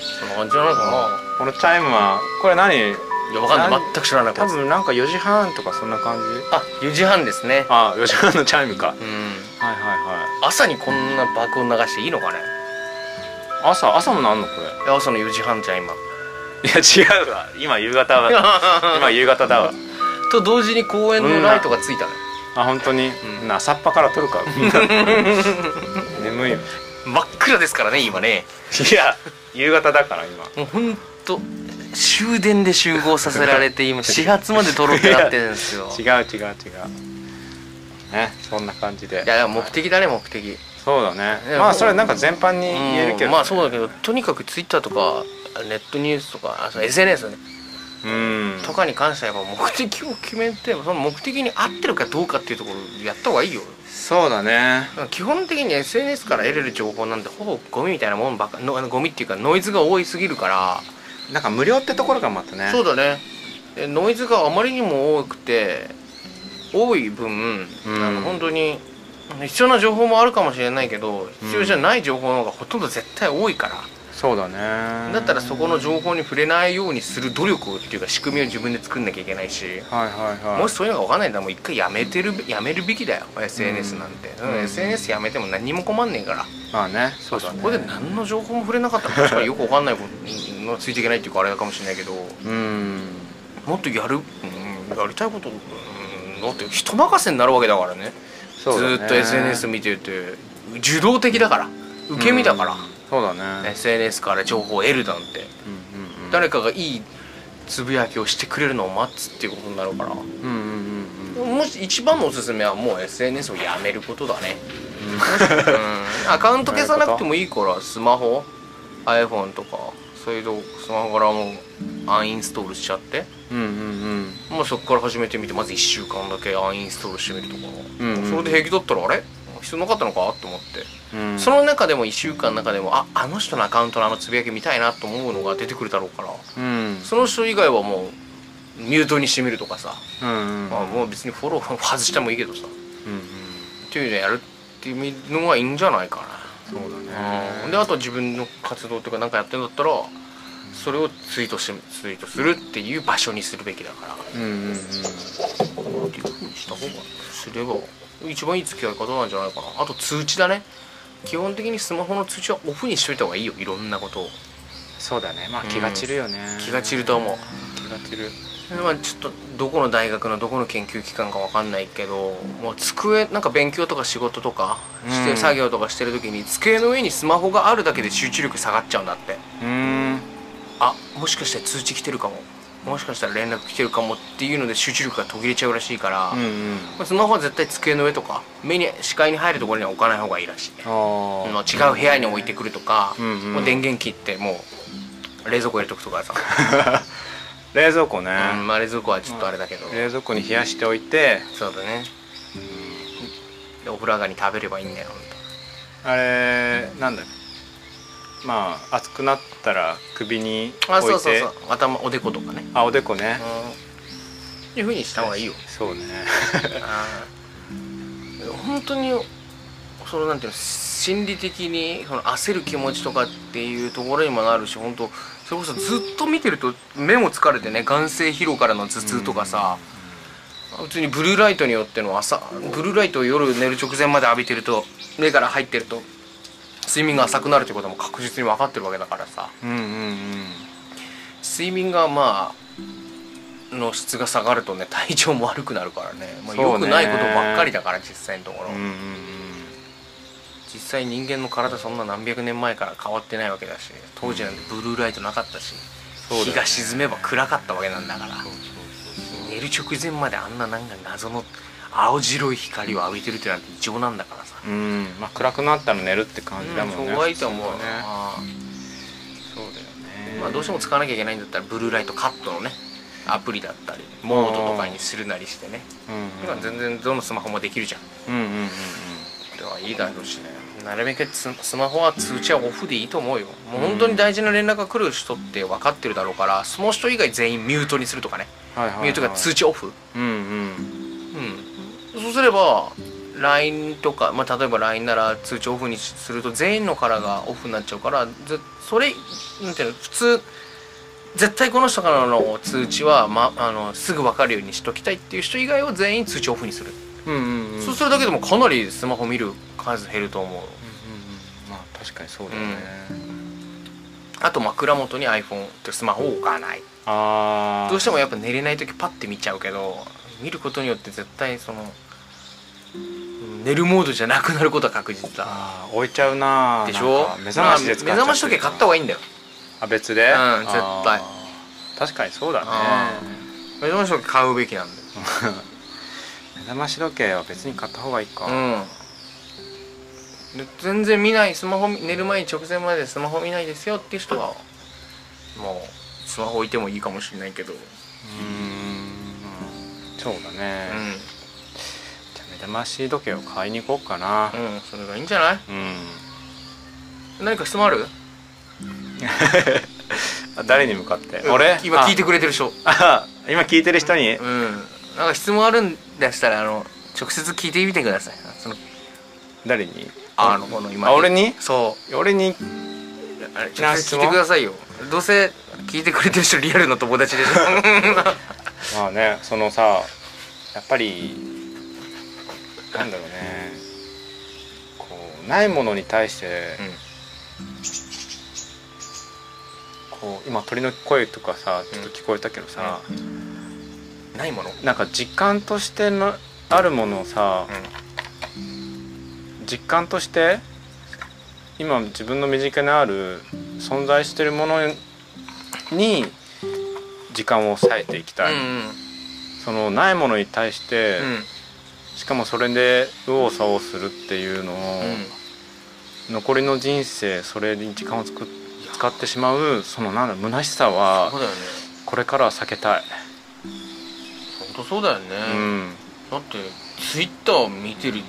そんな感じじゃないかな。このチャイムはこれ何？いやわかんない。なん全く知らない。多分なんか4時半とかそんな感じ。あ4時半ですね。あ4時半のチャイムか。はいうんはい。は朝にこんな爆音流していいのかね？い朝朝もなんのこれ？朝の4時半じゃん今。いや違うわ。今夕方は。今夕方だわ。と同時に公園のライトがついたのよ。あ本当に、うん。な朝っぱから撮るか 眠いよ。真っ暗ですからね今ね。いや夕方だから今。もうほんと終電で集合させられて今 始発まで撮ろうってなってるんですよ。違う違う違う。ねそんな感じで。いや目的だね目的そうだね。まあそれなんか全般に言えるけど、うんまあそうだけどとにかくツイッターとかネットニュースとかあそう SNS ね。うん。とかに関してはやっぱ目的を決めてその目的に合ってるかどうかっていうところやった方がいいよ。そうだね。基本的に SNS から得れる情報なんてほぼゴミみたいなもんばっかのゴミっていうかノイズが多いすぎるから、なんか無料ってところがまたね。そうだね。でノイズがあまりにも多くて多い分、うん。あの本当に必要な情報もあるかもしれないけど必要じゃない情報の方がほとんど絶対多いから、そうだね。だったらそこの情報に触れないようにする努力っていうか仕組みを自分で作んなきゃいけないし、はいはいはい。もしそういうのが分かんないんだらもう一回やめてるやめるべきだよ SNS なんて、うん。うん。SNS やめても何にも困んねえから。まあね。そうだね。こで何の情報も触れなかったら確かによく分かんないことのついていけないっていうかあれかもしれないけど。うん。もっとやる、うん、やりたいこと、うん、だって人任せになるわけだからねずーっと SNS 見てて受動的だから。受け身だから、そうだね。SNS から情報を得るなんて。うんうんうん。誰かがいいつぶやきをしてくれるのを待つっていうことになるから。うんうんうんうん。もし一番のおすすめはもう SNS をやめることだね、うん、アカウント消さなくてもいいからスマホ iPhone とかそういうとスマホからもうアンインストールしちゃって。うんうんもうそこから始めてみてまず1週間だけアンインストールしてみるとか、うんうん。それで平気だったらあれ？必要なかったのか？と思って、うん。その中でも1週間の中でもああの人のアカウントのあのつぶやき見たいなと思うのが出てくるだろうから。うん。その人以外はもうミュートにしてみるとかさ、うんうん。まあ、もう別にフォロー外してもいいけどさ。うんうん。っていうのやるっていうのがいいんじゃないかそうだね。であと自分の活動とか何かやってるんだったらそれをツイートしてツイートするっていう場所にするべきだから。うんうんうん。っていうふうにした方がすれば一番いい付き合い方なんじゃないかな。あと通知だね。基本的にスマホの通知はオフにしといた方がいいよ。いろんなことを。そうだね。まあ気が散るよね。気が散ると思う。気が散る。まあ、ちょっとどこの大学のどこの研究機関かわかんないけどもう机なんか勉強とか仕事とかして、うん作業とかしてる時に机の上にスマホがあるだけで集中力下がっちゃうんだって。うーんあもしかして通知来てるかも。もしかしたら連絡来てるかもっていうので集中力が途切れちゃうらしいから、うんうん。まあスマホは絶対机の上とか目に視界に入るところには置かない方がいいらしい。違う部屋に置いてくるとか、うんうんもう電源切ってもう冷蔵庫入れとくとかさ、あ 冷蔵庫ね。うんまあ、冷蔵庫はちょっとあれだけど、冷蔵庫に冷やしておいて。そうだね。でお風呂上がりに食べればいいんだよあれなんだまあ熱くなったら首にあ置いて。そうそうそう。頭おでことかね。あおでこね。うん。いうふうにした方がいいよ。そうね。あー。本当にそのなんていうの心理的にその焦る気持ちとかっていうところにもなるし本当それこそずっと見てると目も疲れてね眼性疲労からの頭痛とかさ、普通にブルーライトによっての朝ブルーライトを夜寝る直前まで浴びてると目から入ってると睡眠が浅くなるってことも確実に分かってるわけだからさ。うんうんうん睡眠がまあの質が下がるとね体調も悪くなるからね、まあ、良くないことばっかりだから実際のところ、うんうん実際人間の体そんな何百年前から変わってないわけだし当時なんてブルーライトなかったし、そうだよね。日が沈めば暗かったわけなんだから。寝る直前まであんななんか謎の青白い光を浴びてるってなんて異常なんだから。さ、うん。うんまあ暗くなったら寝るって感じだもんねそうがいいと思うね。あそうだよね。ーまあどうしても使わなきゃいけないんだったらブルーライトカットのねアプリだったりモードとかにするなりしてね。うん今全然どのスマホもできるじゃん。うんうんうんうん。ではいいだろうしね。なるべくススマホは通知はオフでいいと思うよ。もう本当に大事な連絡が来る人って分かってるだろうからその人以外全員ミュートにするとかね。はいはいはい。ミュートが通知オフ。うんうん。うん。そうすれば LINE とか、まあ、例えば LINE なら通知オフにすると全員のからがオフになっちゃうからぜそれなんていうの普通絶対この人からの通知は、ま、あのすぐ分かるようにしときたいっていう人以外は全員通知オフにする、うんうんうん。そうするだけでもかなりスマホ見る数減ると思う。うんうんうん。まあ確かにそうだよね、あと枕元に iPhone ってスマホを置かない。ああどうしてもやっぱ寝れない時パッて見ちゃうけど見ることによって絶対そのうん寝るモードじゃなくなることは確実だ。置いちゃうなでしょ？目覚ましで使っちゃまあ目覚まし時計買った方がいいんだよ。あ別で？うん絶対。確かにそうだね。あ目覚まし時計買うべきなんだよ。目覚まし時計は別に買った方がいいか、うん。で全然見ないスマホ寝る前に直前までスマホ見ないですよっていう人はもうスマホ置いてもいいかもしれないけど。うん。そうだね、んじゃあ目覚まし時計を買いに行こうかな。うんそれがいいんじゃない？うん、何か質問ある？あ 誰に向かって、俺？今聞いてくれてる人。今聞いてる人に、うん。なんか質問あるんでしたらあの直接聞いてみてください。その誰に？あのこの今あ俺に？そう。俺に？あれ聞いてくださいよ。どうせ聞いてくれてる人リアルの友達でしょ。まあねそのさやっぱりなんだろうね。こうないものに対して、こう今鳥の声とかさちょっと聞こえたけどさ、ないもの？なんか実感としてのあるものをさ、実感として今自分の身近にある存在してるものに時間を割いていきたい、うん。そのないものに対して、うんしかもそれで右往左往するっていうのを、残りの人生それに時間をつく使ってしまうそのなんだ虚しさはそうだよね。これからは避けたい、本当そうだよね、うん。だってツイッターを見てる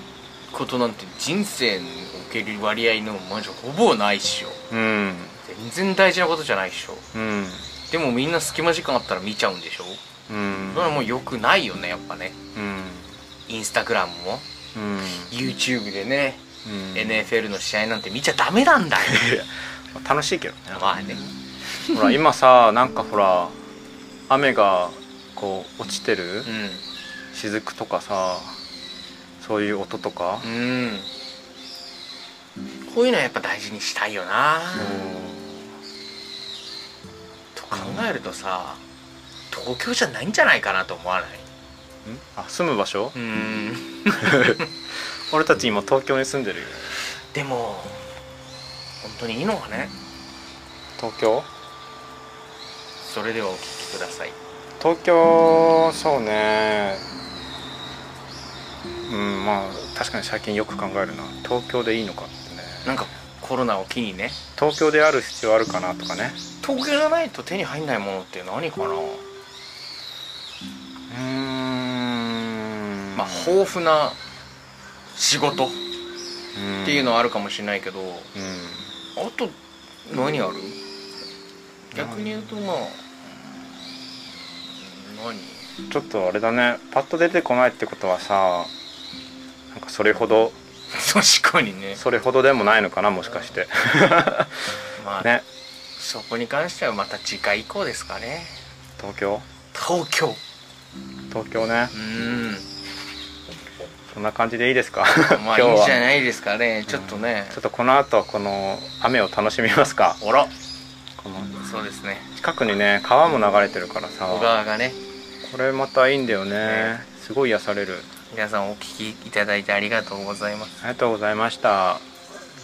ことなんて人生における割合のマジほぼないっしょ。うん。全然大事なことじゃないっしょ。うんでもみんな隙間時間あったら見ちゃうんでしょ。うん。それはもう良くないよねやっぱね。うんインスタグラムもうん。YouTube でね、うん。NFL の試合なんて見ちゃダメなんだよ。楽しいけどね。まあね。ほら今さなんかほら雨がこう落ちてる雫とかさそういう音とか。うん。うんこういうのはやっぱ大事にしたいよな。と考えるとさ東京じゃないんじゃないかなと思わない？うんあ住む場所？うん。俺たち今東京に住んでるよ。でも本当にいいのかね？東京？それではお聞きください。東京そうね。うんまあ確かに最近よく考えるな。東京でいいのかってね。なんかコロナを機にね。東京である必要あるかなとかね。東京じゃないと手に入んないものって何かな、豊富な仕事っうんていうのはあるかもしれないけど、うんあと何ある？逆に言うとまあ何？ちょっとあれだね。パッと出てこないってことはさなんかそれほど確かにね。それほどでもないのかなもしかして。まあ、ね。そこに関してはまた次回以降ですかね。東京？東京。東京ね。うんそんな感じでいいですか？まあいいんじゃないですかね。ちょっとね。ちょっとこの後この雨を楽しみますか？あらこのそうですね。近くにね川も流れてるからさ。小川がね。これまたいいんだよね。ね。すごい癒される。皆さんお聞きいただいてありがとうございます。ありがとうございました。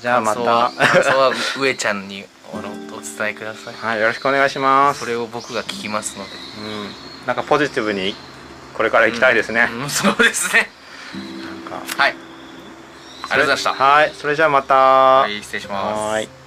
じゃあまた。感想は上ちゃんにお伝えください。はいよろしくお願いします。それを僕が聞きますので。うん。なんかポジティブにこれから行きたいですね、うんそうですねか。はい。ありがとうございました。はい。それじゃあまた。はい失礼します。はい